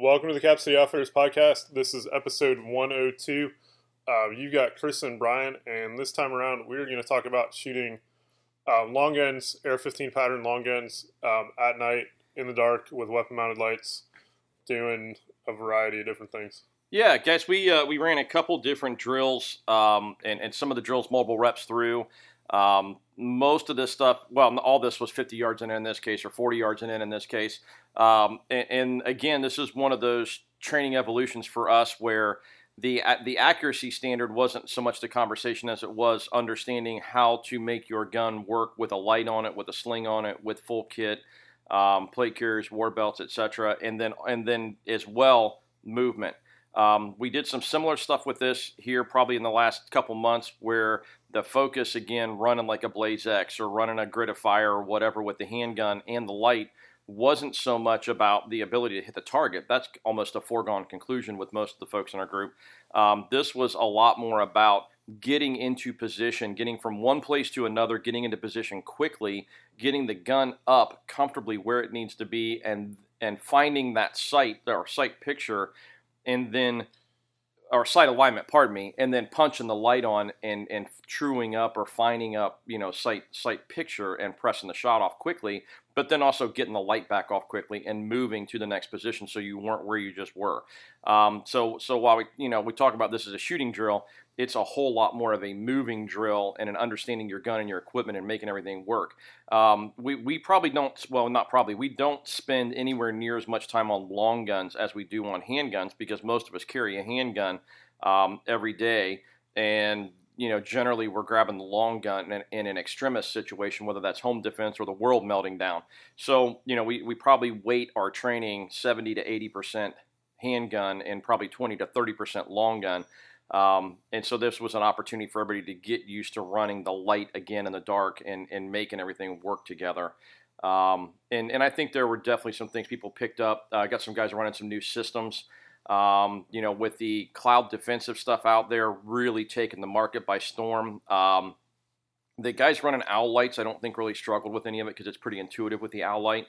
Welcome to the Cap City Outfitters podcast. This is episode 102. Uh, you got Chris and Brian, and this time around, we're going to talk about shooting uh, long guns, AR-15 pattern long guns um, at night in the dark with weapon mounted lights, doing a variety of different things. Yeah, guys, we uh, we ran a couple different drills, um, and, and some of the drills multiple reps through. Um, most of this stuff, well, all this was 50 yards in in this case, or 40 yards in in this case. Um, and, and, again, this is one of those training evolutions for us where the the accuracy standard wasn't so much the conversation as it was understanding how to make your gun work with a light on it, with a sling on it, with full kit, um, plate carriers, war belts, etc., and then and then as well movement. Um, we did some similar stuff with this here probably in the last couple months where the focus again running like a Blaze X or running a grid of fire or whatever with the handgun and the light wasn't so much about the ability to hit the target. That's almost a foregone conclusion with most of the folks in our group. Um, this was a lot more about getting into position, getting from one place to another, getting into position quickly, getting the gun up comfortably where it needs to be, and and finding that sight or sight picture and then or sight alignment, pardon me, and then punching the light on and, and truing up or finding up, you know, sight sight picture and pressing the shot off quickly, but then also getting the light back off quickly and moving to the next position so you weren't where you just were. Um, so so while we you know we talk about this as a shooting drill, it's a whole lot more of a moving drill and an understanding your gun and your equipment and making everything work. Um, we, we probably don't, well, not probably, we don't spend anywhere near as much time on long guns as we do on handguns because most of us carry a handgun um, every day. And, you know, generally we're grabbing the long gun in, in, an extremist situation, whether that's home defense or the world melting down. So, you know, we, we probably weight our training 70 to 80% handgun and probably 20 to 30% long gun. Um, and so this was an opportunity for everybody to get used to running the light again in the dark and, and making everything work together. Um, and, and I think there were definitely some things people picked up. I uh, got some guys running some new systems. Um, you know, with the cloud defensive stuff out there, really taking the market by storm. Um, the guys running OWL lights, I don't think really struggled with any of it because it's pretty intuitive with the OWL light.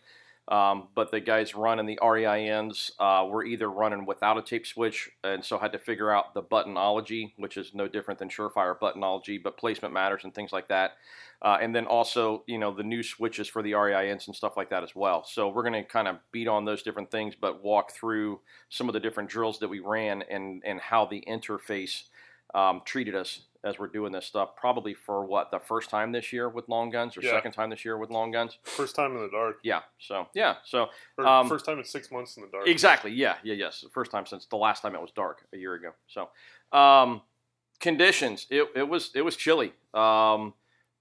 Um, but the guys running the REINs uh, were either running without a tape switch and so had to figure out the buttonology, which is no different than Surefire buttonology, but placement matters and things like that. Uh, and then also, you know, the new switches for the REINs and stuff like that as well. So we're going to kind of beat on those different things, but walk through some of the different drills that we ran and, and how the interface um, treated us as we're doing this stuff. Probably for what the first time this year with long guns, or yeah. second time this year with long guns. First time in the dark. Yeah. So yeah. So um, first time in six months in the dark. Exactly. Yeah. Yeah. Yes. First time since the last time it was dark a year ago. So um, conditions. It, it was it was chilly. Um,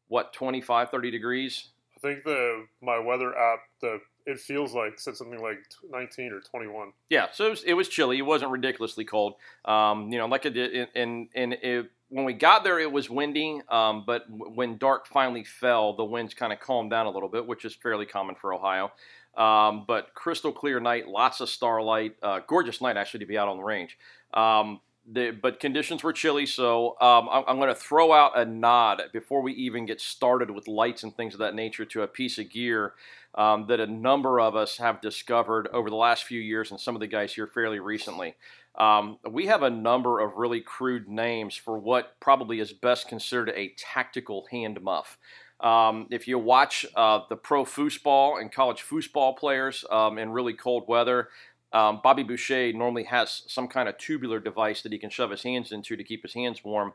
what 25, 30 degrees. I think the my weather app the it feels like said something like 19 or 21. Yeah, so it was, it was chilly. It wasn't ridiculously cold. Um, you know, like it did, and and it, when we got there, it was windy. Um, but when dark finally fell, the winds kind of calmed down a little bit, which is fairly common for Ohio. Um, but crystal clear night, lots of starlight, uh, gorgeous night actually to be out on the range. Um, the, but conditions were chilly, so um, I'm, I'm going to throw out a nod before we even get started with lights and things of that nature to a piece of gear um, that a number of us have discovered over the last few years, and some of the guys here fairly recently. Um, we have a number of really crude names for what probably is best considered a tactical hand muff. Um, if you watch uh, the pro foosball and college foosball players um, in really cold weather, um, Bobby Boucher normally has some kind of tubular device that he can shove his hands into to keep his hands warm.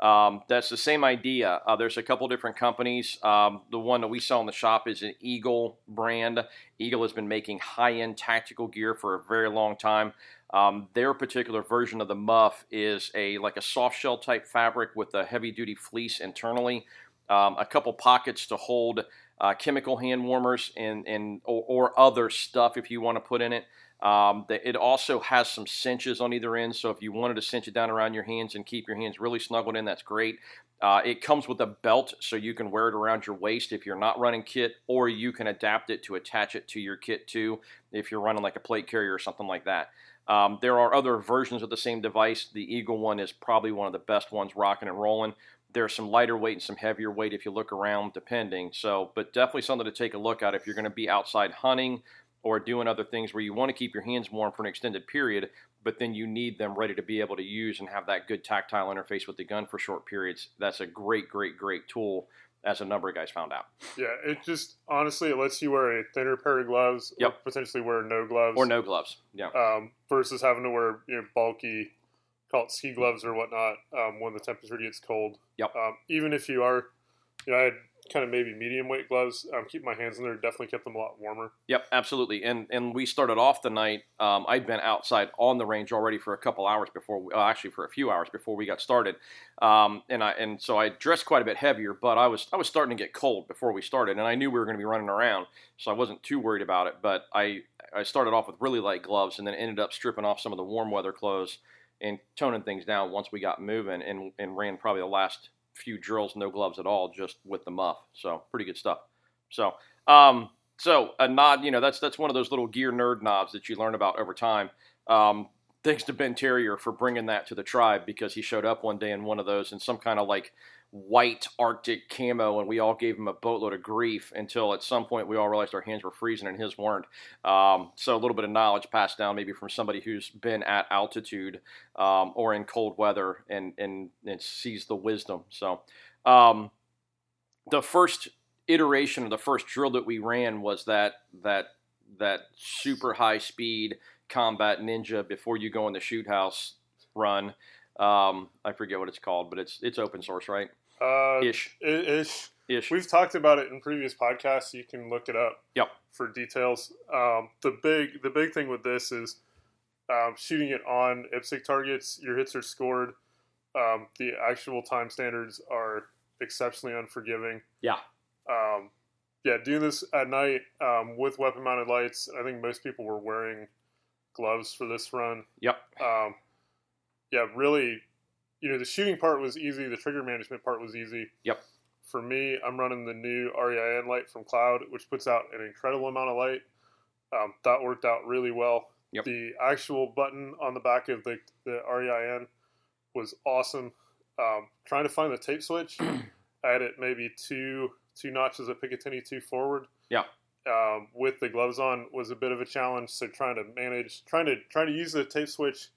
Um, that's the same idea. Uh, there's a couple different companies. Um, the one that we sell in the shop is an Eagle brand. Eagle has been making high-end tactical gear for a very long time. Um, their particular version of the muff is a like a soft shell type fabric with a heavy-duty fleece internally, um, a couple pockets to hold uh, chemical hand warmers and, and or, or other stuff if you want to put in it. Um, it also has some cinches on either end, so if you wanted to cinch it down around your hands and keep your hands really snuggled in, that's great. Uh, it comes with a belt, so you can wear it around your waist if you're not running kit, or you can adapt it to attach it to your kit too if you're running like a plate carrier or something like that. Um, there are other versions of the same device. The Eagle one is probably one of the best ones rocking and rolling. There's some lighter weight and some heavier weight if you look around, depending. So, but definitely something to take a look at if you're going to be outside hunting or doing other things where you want to keep your hands warm for an extended period, but then you need them ready to be able to use and have that good tactile interface with the gun for short periods. That's a great, great, great tool, as a number of guys found out. Yeah, it just honestly it lets you wear a thinner pair of gloves, Yep. or potentially wear no gloves, Or no gloves. Yeah. um, versus having to wear you know bulky, call it ski gloves or whatnot um, when the temperature gets cold. Yep. Um, even if you are, you know, I had kind of maybe medium weight gloves. Um, keep my hands in there. Definitely kept them a lot warmer. Yep, absolutely. And and we started off the night. Um, I'd been outside on the range already for a couple hours before, we, actually for a few hours before we got started. Um, and I and so I dressed quite a bit heavier, but I was I was starting to get cold before we started, and I knew we were going to be running around, so I wasn't too worried about it. But I I started off with really light gloves, and then ended up stripping off some of the warm weather clothes and toning things down once we got moving, and and ran probably the last few drills no gloves at all, just with the muff. So pretty good stuff. So. Um, so a nod, you know, that's that's one of those little gear nerd knobs that you learn about over time. Um, thanks to Ben Terrier for bringing that to the tribe because he showed up one day in one of those in some kind of like white Arctic camo, and we all gave him a boatload of grief until at some point we all realized our hands were freezing and his weren't. Um, so a little bit of knowledge passed down maybe from somebody who's been at altitude um, or in cold weather and, and and sees the wisdom. So um, the first iteration of the first drill that we ran was that that that super high speed combat ninja before you go in the shoot house run. Um, I forget what it's called, but it's it's open source, right? Uh, Ish, ish. ish. We've talked about it in previous podcasts. You can look it up. Yep. For details. Um, the big the big thing with this is um, shooting it on IPSC targets. Your hits are scored. Um, the actual time standards are exceptionally unforgiving. Yeah. Um, yeah, doing this at night um, with weapon mounted lights. I think most people were wearing gloves for this run. Yep. Um, yeah, really, you know, the shooting part was easy. The trigger management part was easy. Yep. For me, I'm running the new REIN light from Cloud, which puts out an incredible amount of light. Um, that worked out really well. Yep. The actual button on the back of the, the REIN was awesome. Um, trying to find the tape switch, I had it maybe two two notches of Picatinny two forward. Yeah. Um, with the gloves on was a bit of a challenge. So trying to manage, trying to trying to use the tape switch,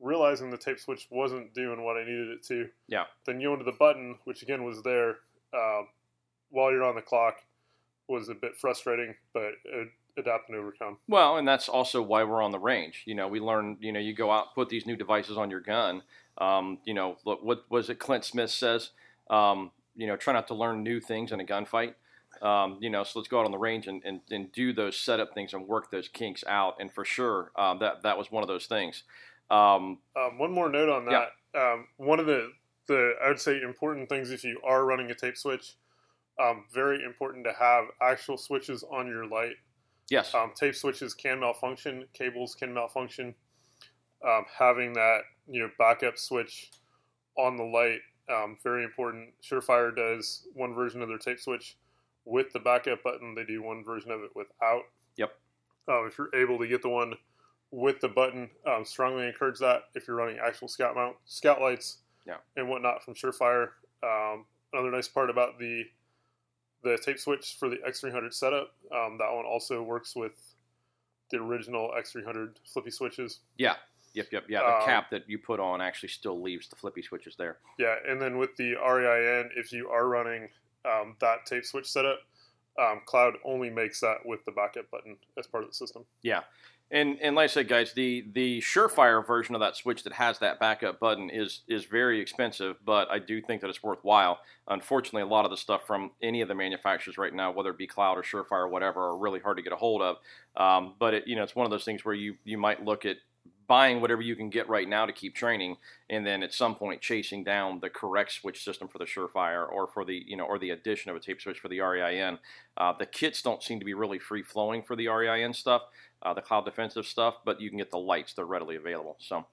realizing the tape switch wasn't doing what I needed it to. Yeah. Then you into the button, which again was there um, while you're on the clock, was a bit frustrating, but uh, adapt and overcome. Well, and that's also why we're on the range. You know, we learn. You know, you go out, put these new devices on your gun. Um, you know, look, what was it? Clint Smith says. Um, you know, try not to learn new things in a gunfight. Um, you know, so let's go out on the range and, and, and do those setup things and work those kinks out. And for sure, um, that that was one of those things. Um, Um, one more note on that. Um, one of the, the I would say important things if you are running a tape switch, um, very important to have actual switches on your light. yes. Um, tape switches can malfunction, cables can malfunction. Um, having that you know backup switch on the light um, very important. Surefire does one version of their tape switch with the backup button. They do one version of it without. Yep. Um, if you're able to get the one with the button, um, strongly encourage that. If you're running actual scout mount, scout lights, Yeah. and whatnot from Surefire. Um, another nice part about the the tape switch for the X300 setup, um, that one also works with the original X300 flippy switches. yeah. Yep. Yep. Yeah. The um, cap that you put on actually still leaves the flippy switches there. Yeah, and then with the REIN, if you are running um, that tape switch setup, um, Cloud only makes that with the backup button as part of the system. Yeah. And and like I said, guys, the the Surefire version of that switch that has that backup button is is very expensive, but I do think that it's worthwhile. Unfortunately, a lot of the stuff from any of the manufacturers right now, whether it be Cloud or Surefire or whatever, are really hard to get a hold of. Um, but it, you know, it's one of those things where you you might look at buying whatever you can get right now to keep training, and then at some point chasing down the correct switch system for the Surefire or for the you know or the addition of a tape switch for the REIN. Uh, the kits don't seem to be really free flowing for the REIN stuff uh, the cloud defensive stuff, but you can get the lights; they're readily available. So,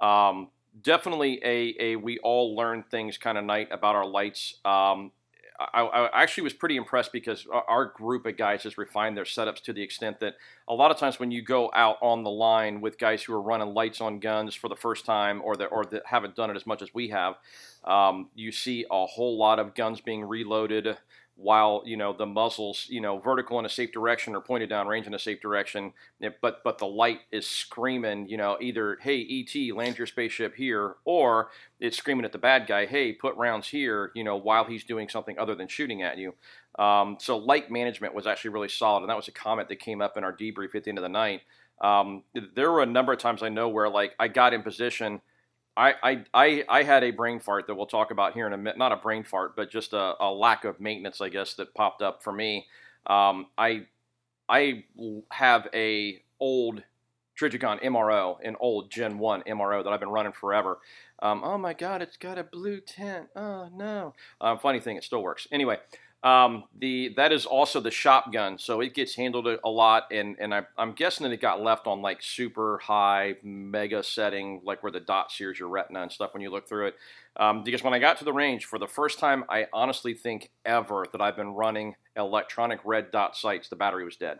um, definitely a, a we all learn things kind of night about our lights. Um, I, I actually was pretty impressed because our- group of guys has refined their setups to the extent that a lot of times when you go out on the line with guys who are running lights on guns for the first time or that or that haven't done it as much as we have, um, you see a whole lot of guns being reloaded while you know the muzzles you know vertical in a safe direction or pointed down range in a safe direction but but the light is screaming you know either hey et land your spaceship here or it's screaming at the bad guy hey put rounds here you know while he's doing something other than shooting at you. Um, so light management was actually really solid and that was a comment that came up in our debrief at the end of the night. Um, there were a number of times i know where like i got in position I, I, I had a brain fart that we'll talk about here in a minute. Not a brain fart, but just a, a lack of maintenance, I guess, that popped up for me. Um, I I have a old Trijicon MRO, an old Gen 1 MRO that I've been running forever. Um, oh my God, it's got a blue tint. Oh no. Um, funny thing, it still works. Anyway, um, the that is also the shotgun, so it gets handled a lot, and and I, am guessing that it got left on like super high mega setting, like where the dot sears your retina and stuff when you look through it. Um, because when I got to the range for the first time, I honestly think ever that I've been running electronic red dot sights, the battery was dead.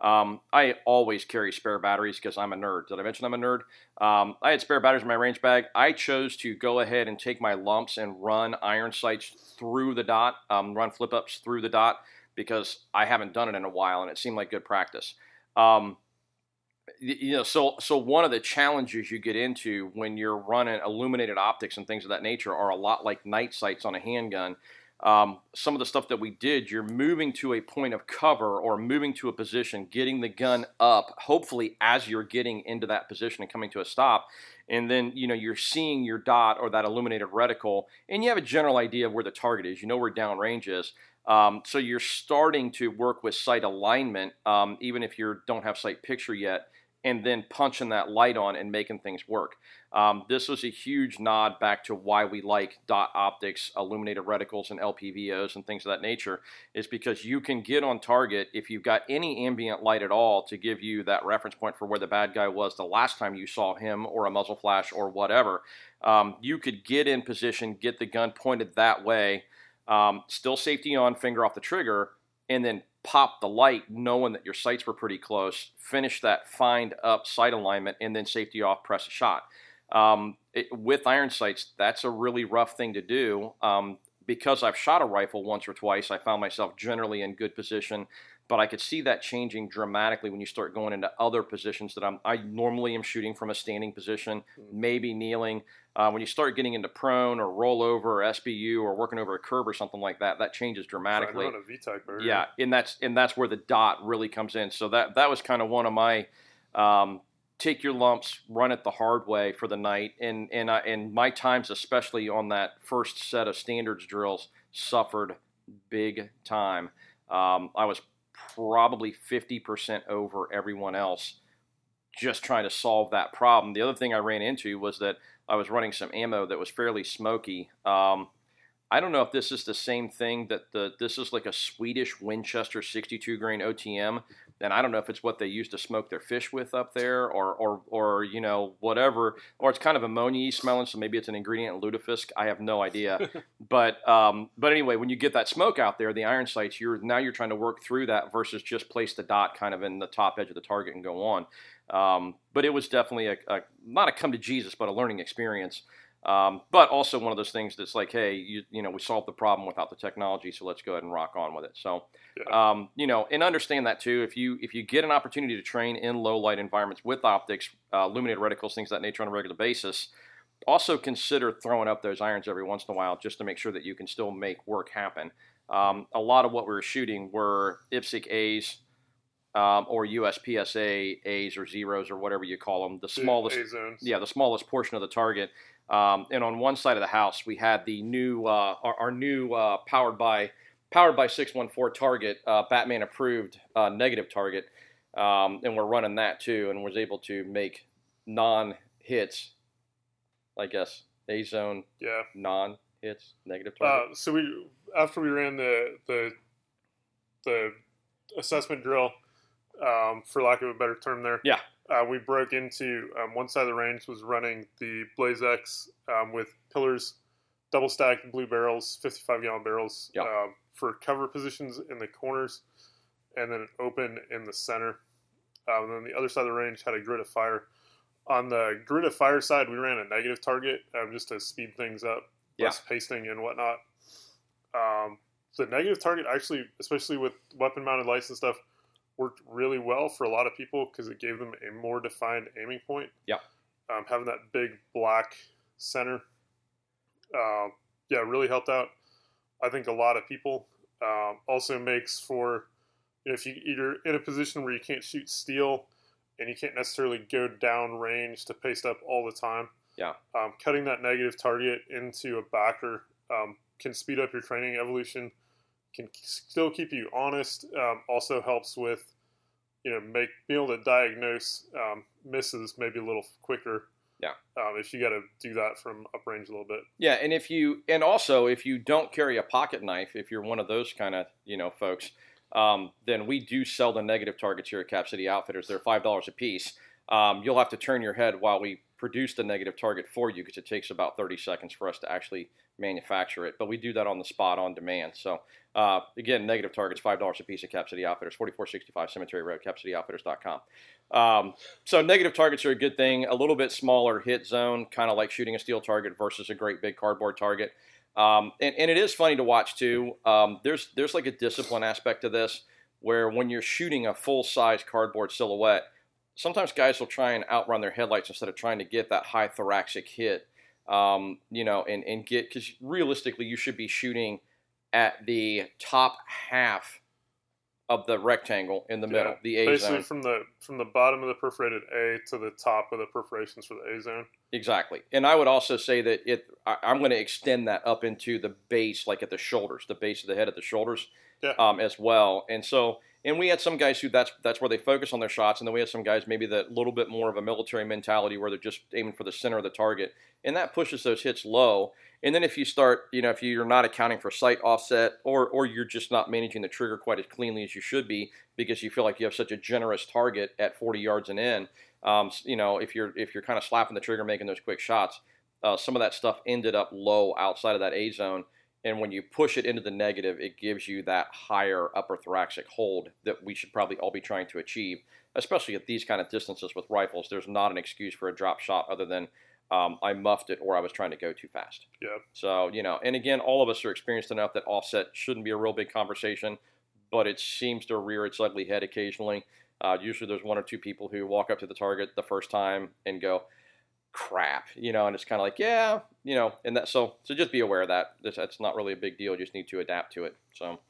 Um, I always carry spare batteries because I'm a nerd. Did I mention I'm a nerd? Um, I had spare batteries in my range bag. I chose to go ahead and take my lumps and run iron sights through the dot, um, run flip ups through the dot because I haven't done it in a while and it seemed like good practice. Um, you know, so so one of the challenges you get into when you're running illuminated optics and things of that nature are a lot like night sights on a handgun um, some of the stuff that we did, you're moving to a point of cover or moving to a position, getting the gun up, hopefully as you're getting into that position and coming to a stop. And then, you know, you're seeing your dot or that illuminated reticle, and you have a general idea of where the target is. You know where downrange is. Um, so you're starting to work with sight alignment, um, even if you don't have sight picture yet and then punching that light on and making things work. Um, this was a huge nod back to why we like dot optics, illuminated reticles, and LPVOs and things of that nature, is because you can get on target if you've got any ambient light at all to give you that reference point for where the bad guy was the last time you saw him or a muzzle flash or whatever. Um, you could get in position, get the gun pointed that way, um, still safety on, finger off the trigger, and then pop the light knowing that your sights were pretty close, finish that find up sight alignment, and then safety off, press a shot. Um, it, with iron sights, that's a really rough thing to do. Um, because I've shot a rifle once or twice, I found myself generally in good position, but I could see that changing dramatically when you start going into other positions that I'm, I normally am shooting from a standing position, hmm. maybe kneeling. Uh, when you start getting into prone or rollover or SBU or working over a curb or something like that, that changes dramatically. Yeah, and that's and that's where the dot really comes in. So that that was kind of one of my um, take your lumps, run it the hard way for the night, and and I, and my times, especially on that first set of standards drills, suffered big time. Um, I was probably 50% over everyone else just trying to solve that problem. The other thing I ran into was that I was running some ammo that was fairly smoky. Um, I don't know if this is the same thing that the this is like a Swedish Winchester 62 grain OTM, and I don't know if it's what they used to smoke their fish with up there, or or or you know whatever, or it's kind of ammonia smelling, so maybe it's an ingredient in lutefisk. I have no idea, but um, but anyway, when you get that smoke out there, the iron sights, you're now you're trying to work through that versus just place the dot kind of in the top edge of the target and go on. Um, but it was definitely a, a, not a come to Jesus, but a learning experience. Um, but also one of those things that's like, hey, you, you know, we solved the problem without the technology, so let's go ahead and rock on with it. So, yeah. um, you know, and understand that too. If you if you get an opportunity to train in low light environments with optics, uh, illuminated reticles, things of that nature on a regular basis, also consider throwing up those irons every once in a while just to make sure that you can still make work happen. Um, a lot of what we were shooting were IPSC A's, um, or USPSA A's or zeros or whatever you call them, the smallest, yeah, the smallest portion of the target. Um, and on one side of the house, we had the new, uh, our, our, new uh, powered by powered by 614 target, uh, Batman approved uh, negative target, um, and we're running that too, and was able to make non hits, I guess, A zone, yeah, non hits, negative target. Uh, so we after we ran the the the assessment drill um, for lack of a better term there. Yeah. Uh, we broke into um, one side of the range was running the Blaze X um, with pillars, double stacked blue barrels, 55 gallon barrels yep. Um, for cover positions in the corners, and then open in the center. Um, and then the other side of the range had a grid of fire. On the grid of fire side, we ran a negative target um, just to speed things up, yeah. less pasting and whatnot. the negative target actually, especially with weapon mounted lights and stuff, worked really well for a lot of people because it gave them a more defined aiming point. Yeah. Um, having that big black center, uh, yeah, really helped out. I think a lot of people um, also makes for you know, if you're in a position where you can't shoot steel and you can't necessarily go down range to paste up all the time. Yeah. Um, cutting that negative target into a backer um, can speed up your training evolution, can still keep you honest. Um, also helps with, you know, make being able to diagnose um, misses maybe a little quicker. Yeah. Um, if you got to do that from uprange a little bit. Yeah, and if you and also if you don't carry a pocket knife, if you're one of those kind of you know folks, um, then we do sell the negative targets here at Cap City Outfitters. They're five dollars a piece. Um, you'll have to turn your head while we produce the negative target for you because it takes about 30 seconds for us to actually manufacture it. But we do that on the spot on demand. So uh, again, negative targets five dollars a piece at Cap City Outfitters, 4465 Cemetery Road, CapCityOutfitters.com. Um, so negative targets are a good thing. A little bit smaller hit zone, kind of like shooting a steel target versus a great big cardboard target. Um, and, and it is funny to watch too. Um, there's there's like a discipline aspect to this where when you're shooting a full size cardboard silhouette, sometimes guys will try and outrun their headlights instead of trying to get that high thoracic hit. Um, you know, and, and get because realistically you should be shooting at the top half of the rectangle in the Yeah, middle, the A Basically zone. from the from the bottom of the perforated A to the top of the perforations for the A zone. Exactly. And I would also say that it I, I'm going to extend that up into the base, like at the shoulders, the base of the head at the shoulders, Yeah. um, as well. And so, and we had some guys who that's that's where they focus on their shots, and then we had some guys maybe that little bit more of a military mentality where they're just aiming for the center of the target, and that pushes those hits low. And then if you start, you know, if you're not accounting for sight offset, or or you're just not managing the trigger quite as cleanly as you should be because you feel like you have such a generous target at 40 yards and in, um, you know, if you're if you're kind of slapping the trigger, making those quick shots, uh, some of that stuff ended up low outside of that A zone. And when you push it into the negative, it gives you that higher upper thoracic hold that we should probably all be trying to achieve, especially at these kind of distances with rifles. There's not an excuse for a drop shot other than um, I muffed it or I was trying to go too fast. Yeah. So, you know, and again, all of us are experienced enough that offset shouldn't be a real big conversation, but it seems to rear its ugly head occasionally. Uh, usually there's one or two people who walk up to the target the first time and go, crap, you know, and it's kind of like, yeah, you know, and that, so, so just be aware of that. This, that's not really a big deal. You just need to adapt to it. So,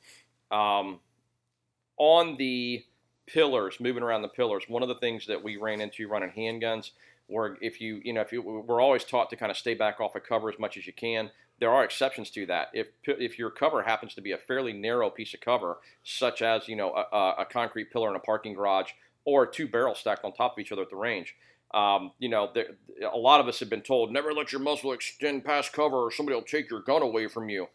um, on the pillars, moving around the pillars, one of the things that we ran into running handguns where if you, you know, if you, we're always taught to kind of stay back off of cover as much as you can. There are exceptions to that. If if your cover happens to be a fairly narrow piece of cover, such as you know a, a- a concrete pillar in a parking garage or two barrels stacked on top of each other at the range, um, you know, there, a lot of us have been told never let your muzzle extend past cover, or somebody will take your gun away from you.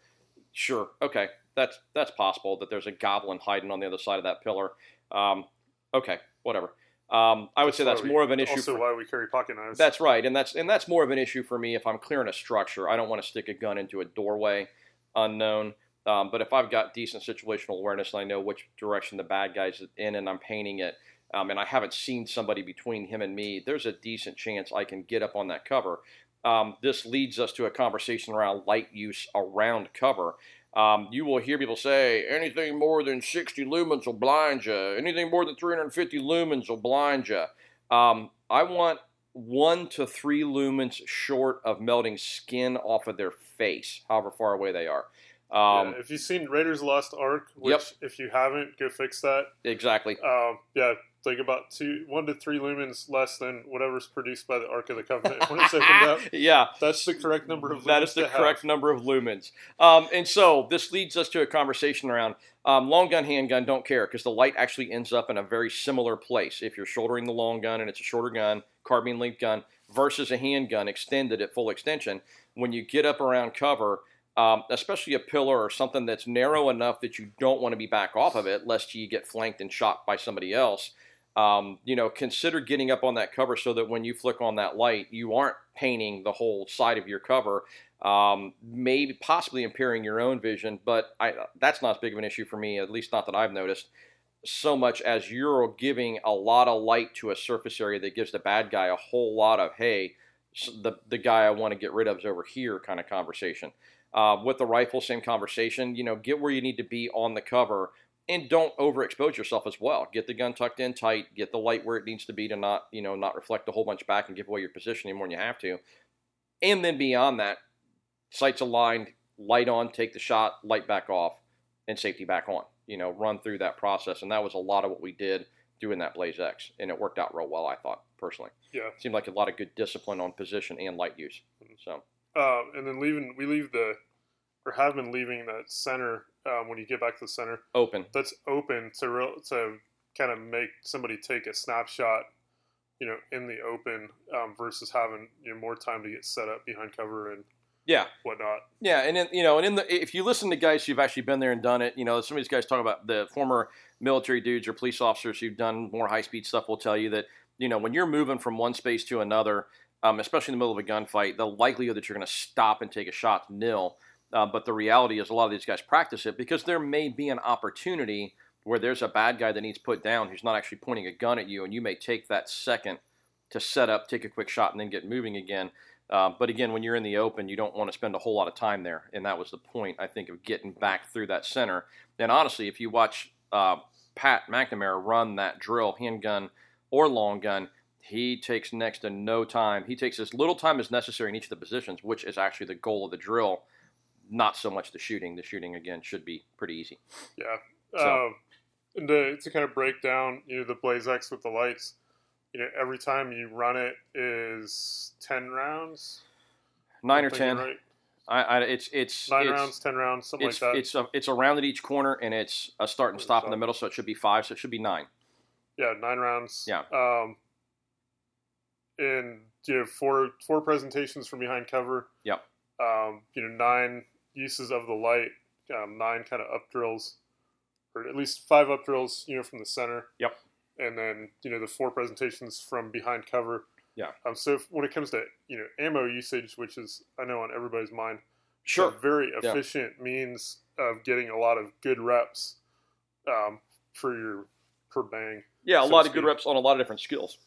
Sure, okay, that's that's possible that there's a goblin hiding on the other side of that pillar. Um, okay, whatever. Um, I would say why that's we- more of an issue. Also, for, why we carry pocket knives. that's right, and that's and that's more of an issue for me if I'm clearing a structure. I don't want to stick a gun into a doorway, unknown. Um, but if I've got decent situational awareness and I know which direction the bad guy's in, and I'm painting it, um, and I haven't seen somebody between him and me, there's a decent chance I can get up on that cover. Um, this leads us to a conversation around light use around cover. Um, you will hear people say anything more than 60 lumens will blind you. Anything more than 350 lumens will blind you. Um, I want one to three lumens short of melting skin off of their face, however far away they are. Um, yeah, if you've seen Raiders Lost Ark, which Yep. if you haven't, go fix that. Exactly. Um, yeah, like about two, one to three lumens less than whatever's produced by the Ark of the Covenant when it's opened up. yeah, That's the correct number of lumens. that is the to have. correct number of lumens. Um, and so this leads us to a conversation around um, long gun, handgun. Don't care because the light actually ends up in a very similar place. If you're shouldering the long gun and it's a shorter gun, carbine length gun, versus a handgun extended at full extension, when you get up around cover. Um, especially a pillar or something that's narrow enough that you don't want to be back off of it, lest you get flanked and shot by somebody else. Um, you know, consider getting up on that cover so that when you flick on that light, you aren't painting the whole side of your cover, um, maybe possibly impairing your own vision. But I, that's not as big of an issue for me, at least not that I've noticed. So much as you're giving a lot of light to a surface area that gives the bad guy a whole lot of hey, the the guy I want to get rid of is over here kind of conversation. Uh, with the rifle, same conversation. You know, get where you need to be on the cover, and don't overexpose yourself as well. Get the gun tucked in tight. Get the light where it needs to be to not, you know, not reflect a whole bunch back and give away your position anymore than you have to. And then beyond that, sights aligned, light on, take the shot, light back off, and safety back on. You know, run through that process, and that was a lot of what we did doing that Blaze X, and it worked out real well. I thought personally. Yeah. Seemed like a lot of good discipline on position and light use. So. Uh, and then leaving, we leave the, or have been leaving that center um, when you get back to the center open. That's open to real to kind of make somebody take a snapshot, you know, in the open um, versus having you know more time to get set up behind cover and yeah whatnot. Yeah, and in, you know, and in the if you listen to guys who've actually been there and done it, you know, some of these guys talk about the former military dudes or police officers who've done more high speed stuff will tell you that you know when you're moving from one space to another um, especially in the middle of a gunfight, the likelihood that you're going to stop and take a shot nil. Uh, but the reality is, a lot of these guys practice it because there may be an opportunity where there's a bad guy that needs put down who's not actually pointing a gun at you, and you may take that second to set up, take a quick shot, and then get moving again. Uh, but again, when you're in the open, you don't want to spend a whole lot of time there, and that was the point I think of getting back through that center. And honestly, if you watch uh, Pat McNamara run that drill, handgun or long gun, he takes next to no time. He takes as little time as necessary in each of the positions, which is actually the goal of the drill. Not so much the shooting. The shooting again should be pretty easy. Yeah. So. Um, and to, to kind of break down, you know, the Blaze X with the lights, you know, every time you run it is ten rounds. Nine or ten. Right. I, I, it's it's nine it's, rounds, ten rounds, something like that. It's a it's a round at each corner, and it's a start and stop in the middle, so it should be five. So it should be nine. Yeah, nine rounds. Yeah. Um, and you know four four presentations from behind cover. Yep. Um, you know nine uses of the light, um, nine kind of up drills, or at least five up drills. You know from the center. Yep. And then you know the four presentations from behind cover. Yeah. Um, so if, when it comes to you know ammo usage, which is I know on everybody's mind, sure, very efficient yeah. means of getting a lot of good reps um, for your per bang. Yeah, a so lot of good reps on a lot of different skills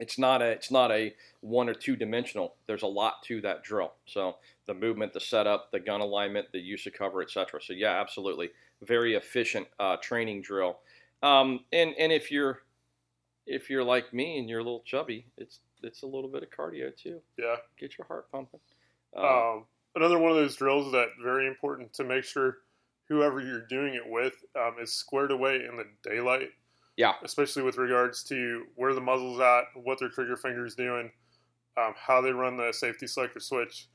it's not a it's not a one or two dimensional. There's a lot to that drill. So the movement, the setup, the gun alignment, the use of cover, etc. So yeah, absolutely, very efficient uh, training drill. Um, and and if you're if you're like me and you're a little chubby, it's it's a little bit of cardio too. Yeah, get your heart pumping. Um, um, another one of those drills that very important to make sure whoever you're doing it with um, is squared away in the daylight yeah. Especially with regards to where the muzzle's at, what their trigger finger's doing, um, how they run the safety selector switch,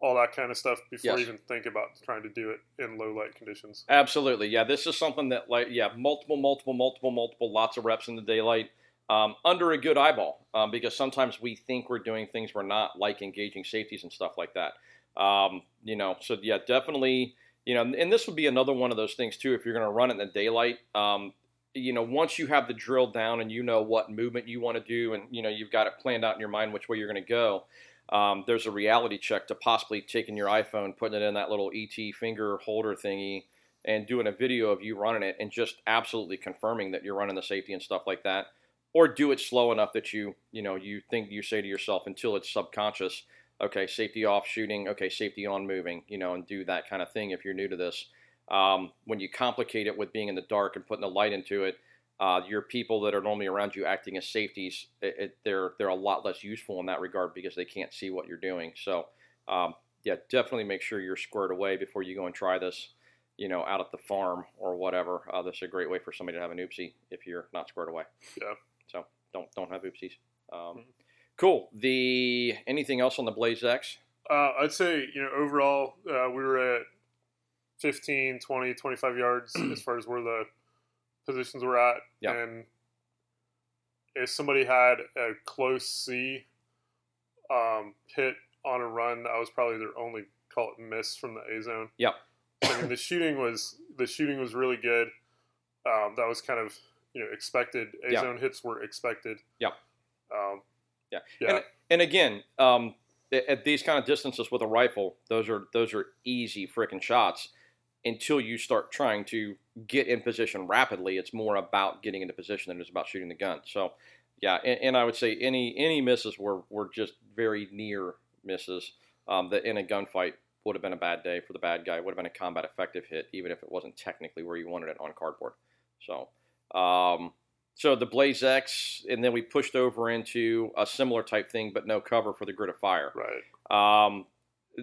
all that kind of stuff before yes. you even think about trying to do it in low light conditions. Absolutely. Yeah. This is something that, like, yeah, multiple, multiple, multiple, multiple, lots of reps in the daylight. Um, under a good eyeball, um, because sometimes we think we're doing things we're not, like engaging safeties and stuff like that. Um, you know, so yeah, definitely, you know, and this would be another one of those things too. If you're going to run it in the daylight, um, you know, once you have the drill down and you know what movement you want to do, and you know you've got it planned out in your mind which way you're going to go, um, there's a reality check to possibly taking your iPhone, putting it in that little ET finger holder thingy, and doing a video of you running it, and just absolutely confirming that you're running the safety and stuff like that, or do it slow enough that you, you know, you think you say to yourself until it's subconscious, okay, safety off shooting, okay, safety on moving, you know, and do that kind of thing if you're new to this. Um, when you complicate it with being in the dark and putting the light into it, uh, your people that are normally around you acting as safeties, it, it, they're they're a lot less useful in that regard because they can't see what you're doing. So, um, yeah, definitely make sure you're squared away before you go and try this. You know, out at the farm or whatever. Uh, this is a great way for somebody to have an oopsie if you're not squared away. Yeah. So don't don't have oopsies. Um, mm-hmm. Cool. The anything else on the Blaze X? Uh, I'd say you know overall uh, we were at 15, 20, 25 yards as far as where the positions were at. Yeah. And if somebody had a close C um, hit on a run, that was probably their only call it miss from the A zone. Yep. I mean, the shooting was the shooting was really good. Um, that was kind of you know expected. A zone hits were expected. Yep. Um, yeah. Yeah. And, and again, um, at these kind of distances with a rifle, those are those are easy freaking shots until you start trying to get in position rapidly. It's more about getting into position than it is about shooting the gun. So, yeah, and, and I would say any any misses were, were just very near misses um, that in a gunfight would have been a bad day for the bad guy. Would have been a combat effective hit, even if it wasn't technically where you wanted it on cardboard. So, um, so the Blaze X, and then we pushed over into a similar type thing, but no cover for the Grid of Fire. Right. Um,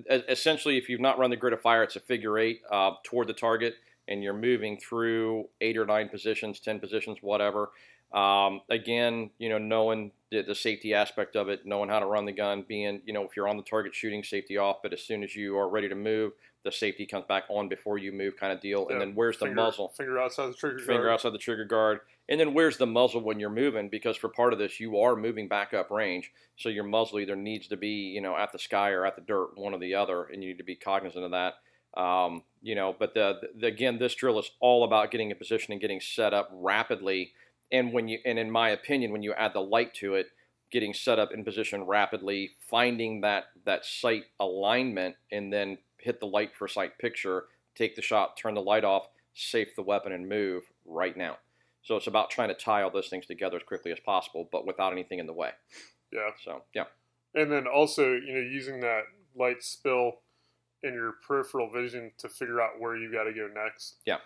essentially, if you've not run the Grid of Fire, it's a figure eight uh, toward the target, and you're moving through eight or nine positions, ten positions, whatever. Um, again, you know, knowing the, the, safety aspect of it, knowing how to run the gun, being, you know, if you're on the target shooting, safety off, but as soon as you are ready to move, the safety comes back on before you move, kind of deal. Yeah, and then where's finger, the muzzle? Finger outside the trigger finger guard. outside the trigger guard. And then where's the muzzle when you're moving? Because for part of this, you are moving back up range, so your muzzle either needs to be, you know, at the sky or at the dirt, one or the other, and you need to be cognizant of that. Um, you know, but the, the, again, this drill is all about getting in position and getting set up rapidly and when you and in my opinion when you add the light to it getting set up in position rapidly finding that that sight alignment and then hit the light for sight picture take the shot turn the light off safe the weapon and move right now so it's about trying to tie all those things together as quickly as possible but without anything in the way yeah so yeah and then also you know using that light spill in your peripheral vision to figure out where you got to go next yeah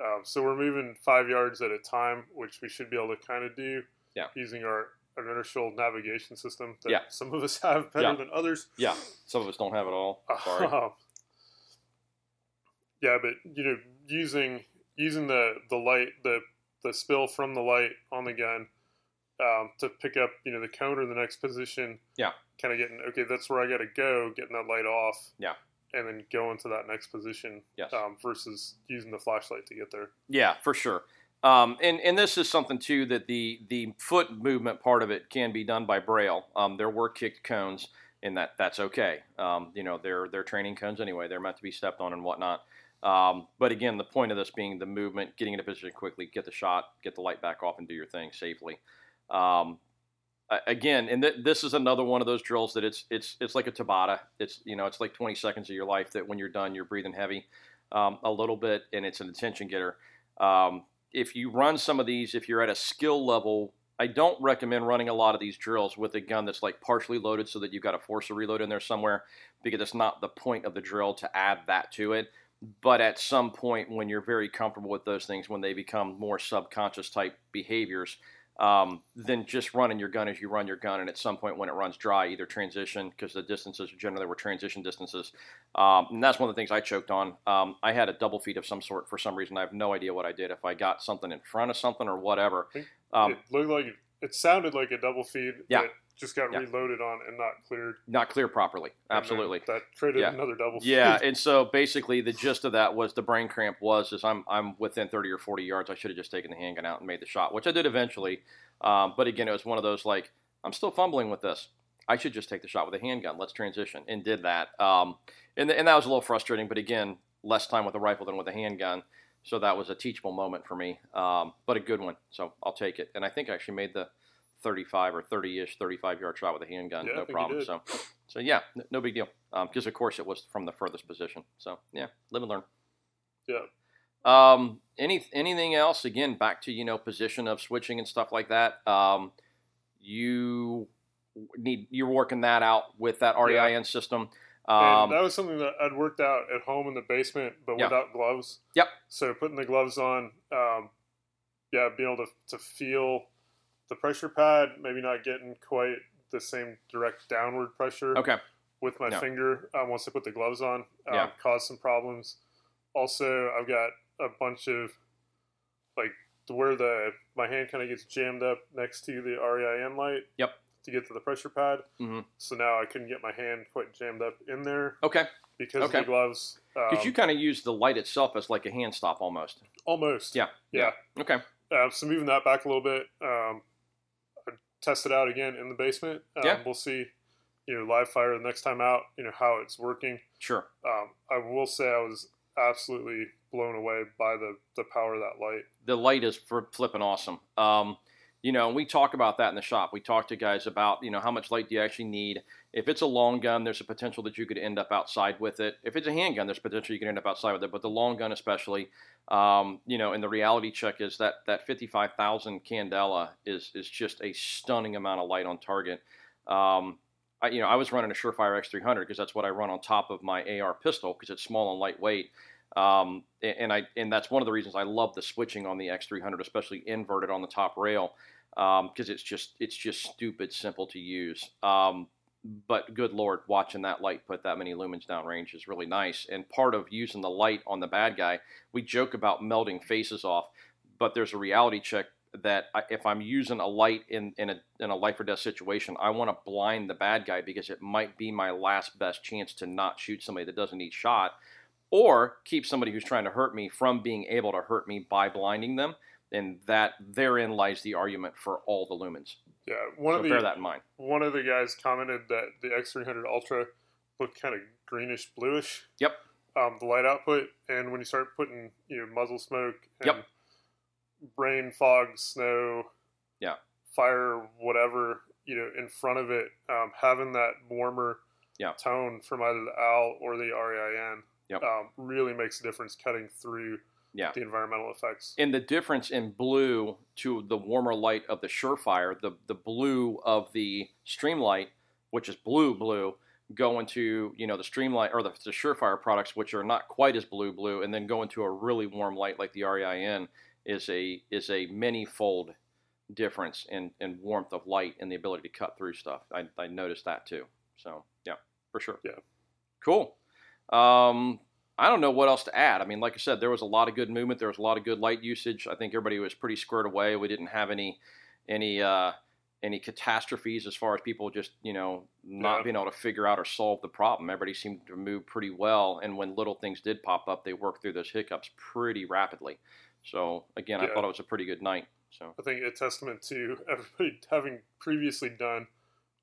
um, so we're moving five yards at a time, which we should be able to kind of do yeah. using our inertial navigation system that yeah. some of us have better yeah. than others. Yeah, some of us don't have it all. Sorry. Yeah, but you know, using using the the light the the spill from the light on the gun um, to pick up you know the counter in the next position. Yeah. Kind of getting okay. That's where I got to go. Getting that light off. Yeah and then go into that next position yes. um, versus using the flashlight to get there. Yeah, for sure. Um, and and this is something too that the the foot movement part of it can be done by braille. Um, there were kicked cones, and that that's okay. Um, you know, they're they're training cones anyway. They're meant to be stepped on and whatnot. Um, but again, the point of this being the movement, getting into position quickly, get the shot, get the light back off, and do your thing safely. Um, again, and th- this is another one of those drills that it's it's it's like a Tabata. It's you know it's like 20 seconds of your life that when you're done, you're breathing heavy um, a little bit, and it's an attention getter. Um, if you run some of these, if you're at a skill level, I don't recommend running a lot of these drills with a gun that's like partially loaded, so that you've got to force a reload in there somewhere, because it's not the point of the drill to add that to it. But at some point, when you're very comfortable with those things, when they become more subconscious type behaviors, um, than just running your gun as you run your gun. And at some point when it runs dry, either transition, because the distances generally were transition distances. Um, and that's one of the things I choked on. Um, I had a double feed of some sort for some reason. I have no idea what I did. If I got something in front of something or whatever. Um, it looked like, it sounded like a double feed. Yeah. Just got yeah. reloaded on and not cleared. Not clear properly. Absolutely. That created yeah. another double. Yeah, and so basically the gist of that was the brain cramp was is I'm I'm within 30 or 40 yards. I should have just taken the handgun out and made the shot, which I did eventually. Um, but again, it was one of those like I'm still fumbling with this. I should just take the shot with a handgun. Let's transition, and did that. Um, and, and that was a little frustrating. But again, less time with a rifle than with a handgun. So that was a teachable moment for me, um, but a good one. So I'll take it. And I think I actually made the 35 or 30-ish, 35 yard shot with a handgun, yeah, no problem. So, so yeah, no, no big deal. Because um, of course it was from the furthest position. So yeah, live and learn. Yeah. Um, any anything else? Again, back to you know position of switching and stuff like that. Um, you need you're working that out with that REIN yeah. system. Um, that was something that I'd worked out at home in the basement, but yeah. without gloves. Yep. So putting the gloves on, um, yeah, being able to, to feel the pressure pad, maybe not getting quite the same direct downward pressure. Okay. With my No. finger, um, once I put the gloves on, um, Yeah. caused some problems. Also, I've got a bunch of like where the my hand kind of gets jammed up next to the REIN light. Yep. To get to the pressure pad, Mhm. so now I couldn't get my hand quite jammed up in there Okay. because Okay. of the gloves. Because Um, you kind of use the light itself as like a hand stop almost. almost, Yeah. yeah. Okay. Uh, so moving that back a little bit, um, test it out again in the basement. Um, Yeah. We'll see, you know, live fire the next time out, you know, how it's working. Sure. Um, I will say I was absolutely blown away by the, the power of that light. the light is for flipping awesome. Um, you know, and we talk about that in the shop. We talk to guys about, you know, how much light do you actually need? If it's a long gun, there's a potential that you could end up outside with it. If it's a handgun, there's potential you could end up outside with it. But the long gun, especially, um, you know, and the reality check is that that 55,000 candela is is just a stunning amount of light on target. Um, I, you know, I was running a Surefire X300 because that's what I run on top of my AR pistol because it's small and lightweight. Um, and I and that's one of the reasons I love the switching on the X300, especially inverted on the top rail, because um, it's just it's just stupid simple to use. Um, but good lord, watching that light put that many lumens downrange is really nice. And part of using the light on the bad guy, we joke about melting faces off, but there's a reality check that if I'm using a light in, in a in a life or death situation, I want to blind the bad guy because it might be my last best chance to not shoot somebody that doesn't need shot, or keep somebody who's trying to hurt me from being able to hurt me by blinding them. And that therein lies the argument for all the lumens. Yeah, one so of the bear that in mind. one of the guys commented that the X300 Ultra looked kind of greenish bluish. Yep. Um, the light output, and when you start putting you know muzzle smoke and Yep. rain, fog, snow, Yeah. fire, whatever you know in front of it, um, having that warmer Yeah. tone from either the OWL or the REIN Yep. um, really makes a difference cutting through Yeah. the environmental effects. And the difference in blue to the warmer light of the Surefire, the the blue of the Streamlight, which is blue blue, going to you know the Streamlight or the, the Surefire products, which are not quite as blue blue, and then go into a really warm light like the REIN is a is a many-fold difference in, in warmth of light and the ability to cut through stuff. I, I noticed that too. So yeah, for sure. Yeah. Cool. Um, I don't know what else to add. I mean, like I said, there was a lot of good movement. There was a lot of good light usage. I think everybody was pretty squared away. We didn't have any any uh, any catastrophes as far as people just you know not Yeah. being able to figure out or solve the problem. Everybody seemed to move pretty well, and when little things did pop up, they worked through those hiccups pretty rapidly. So again, I thought it was a pretty good night. So I think a testament to everybody having previously done,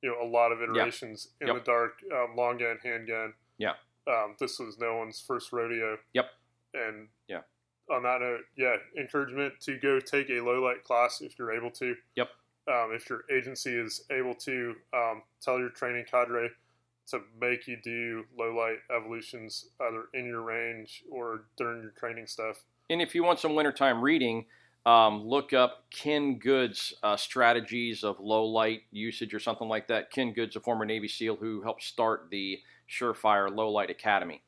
you know, a lot of iterations in Yep. the dark, um, long gun, handgun. Yeah. Um, this was no one's first rodeo. Yep. And Yeah. On that note, yeah, encouragement to go take a low light class if you're able to. Yep. Um, if your agency is able to, um, tell your training cadre to make you do low light evolutions either in your range or during your training stuff. And if you want some wintertime reading, um, look up Ken Good's uh, strategies of low light usage or something like that. Ken Good's a former Navy SEAL who helped start the Surefire Low Light Academy.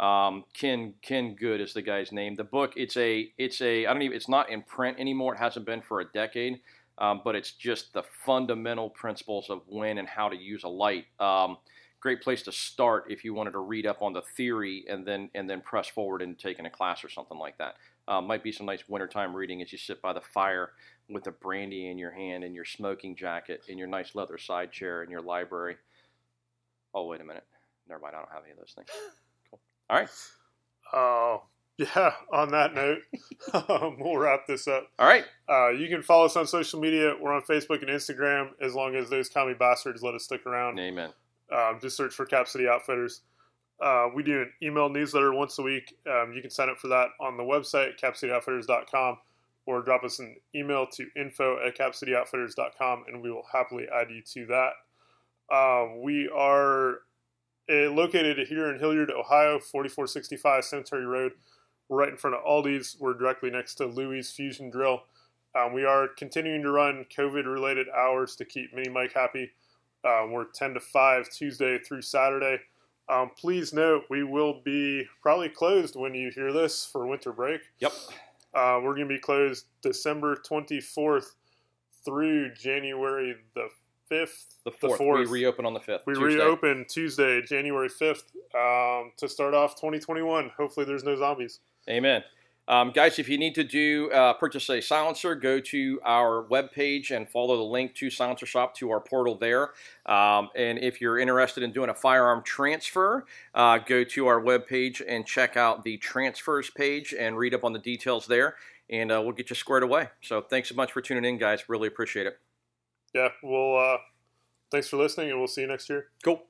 Um, Ken Ken Good is the guy's name. The book it's a it's a I don't even it's not in print anymore. It hasn't been for a decade, um, but it's just the fundamental principles of when and how to use a light. Um, great place to start if you wanted to read up on the theory and then and then press forward and taking a class or something like that. Uh, might be some nice wintertime reading as you sit by the fire with a brandy in your hand and your smoking jacket and your nice leather side chair in your library. Oh, wait a minute. Never mind. I don't have any of those things. Cool. All right. Oh, yeah. On that note, um, we'll wrap this up. All right. Uh, you can follow us on social media. We're on Facebook and Instagram. As long as those commie bastards let us stick around, Amen. um, just search for Cap City Outfitters. Uh, we do an email newsletter once a week. Um, you can sign up for that on the website, capcityoutfitters.com, or drop us an email to info at capcityoutfitters.com, and we will happily add you to that. Um, we are uh, located here in Hilliard, Ohio, 4465 Cemetery Road. We're right in front of Aldi's. We're directly next to Louis Fusion Drill. Um, we are continuing to run COVID related hours to keep Mini Mike happy. Um, we're 10 to 5 Tuesday through Saturday. Um, please note we will be probably closed when you hear this for winter break. Yep. Uh, we're going to be closed December 24th through January the 5th. The fourth. We reopen on the fifth. We Tuesday. reopen Tuesday, January 5th um, to start off 2021. Hopefully, there's no zombies. Amen. Um, guys, if you need to do uh, purchase a silencer, go to our webpage and follow the link to Silencer Shop to our portal there. Um, and if you're interested in doing a firearm transfer, uh, go to our webpage and check out the transfers page and read up on the details there. And uh, we'll get you squared away. So thanks so much for tuning in, guys. Really appreciate it. Yeah, well, uh, thanks for listening, and we'll see you next year. Cool.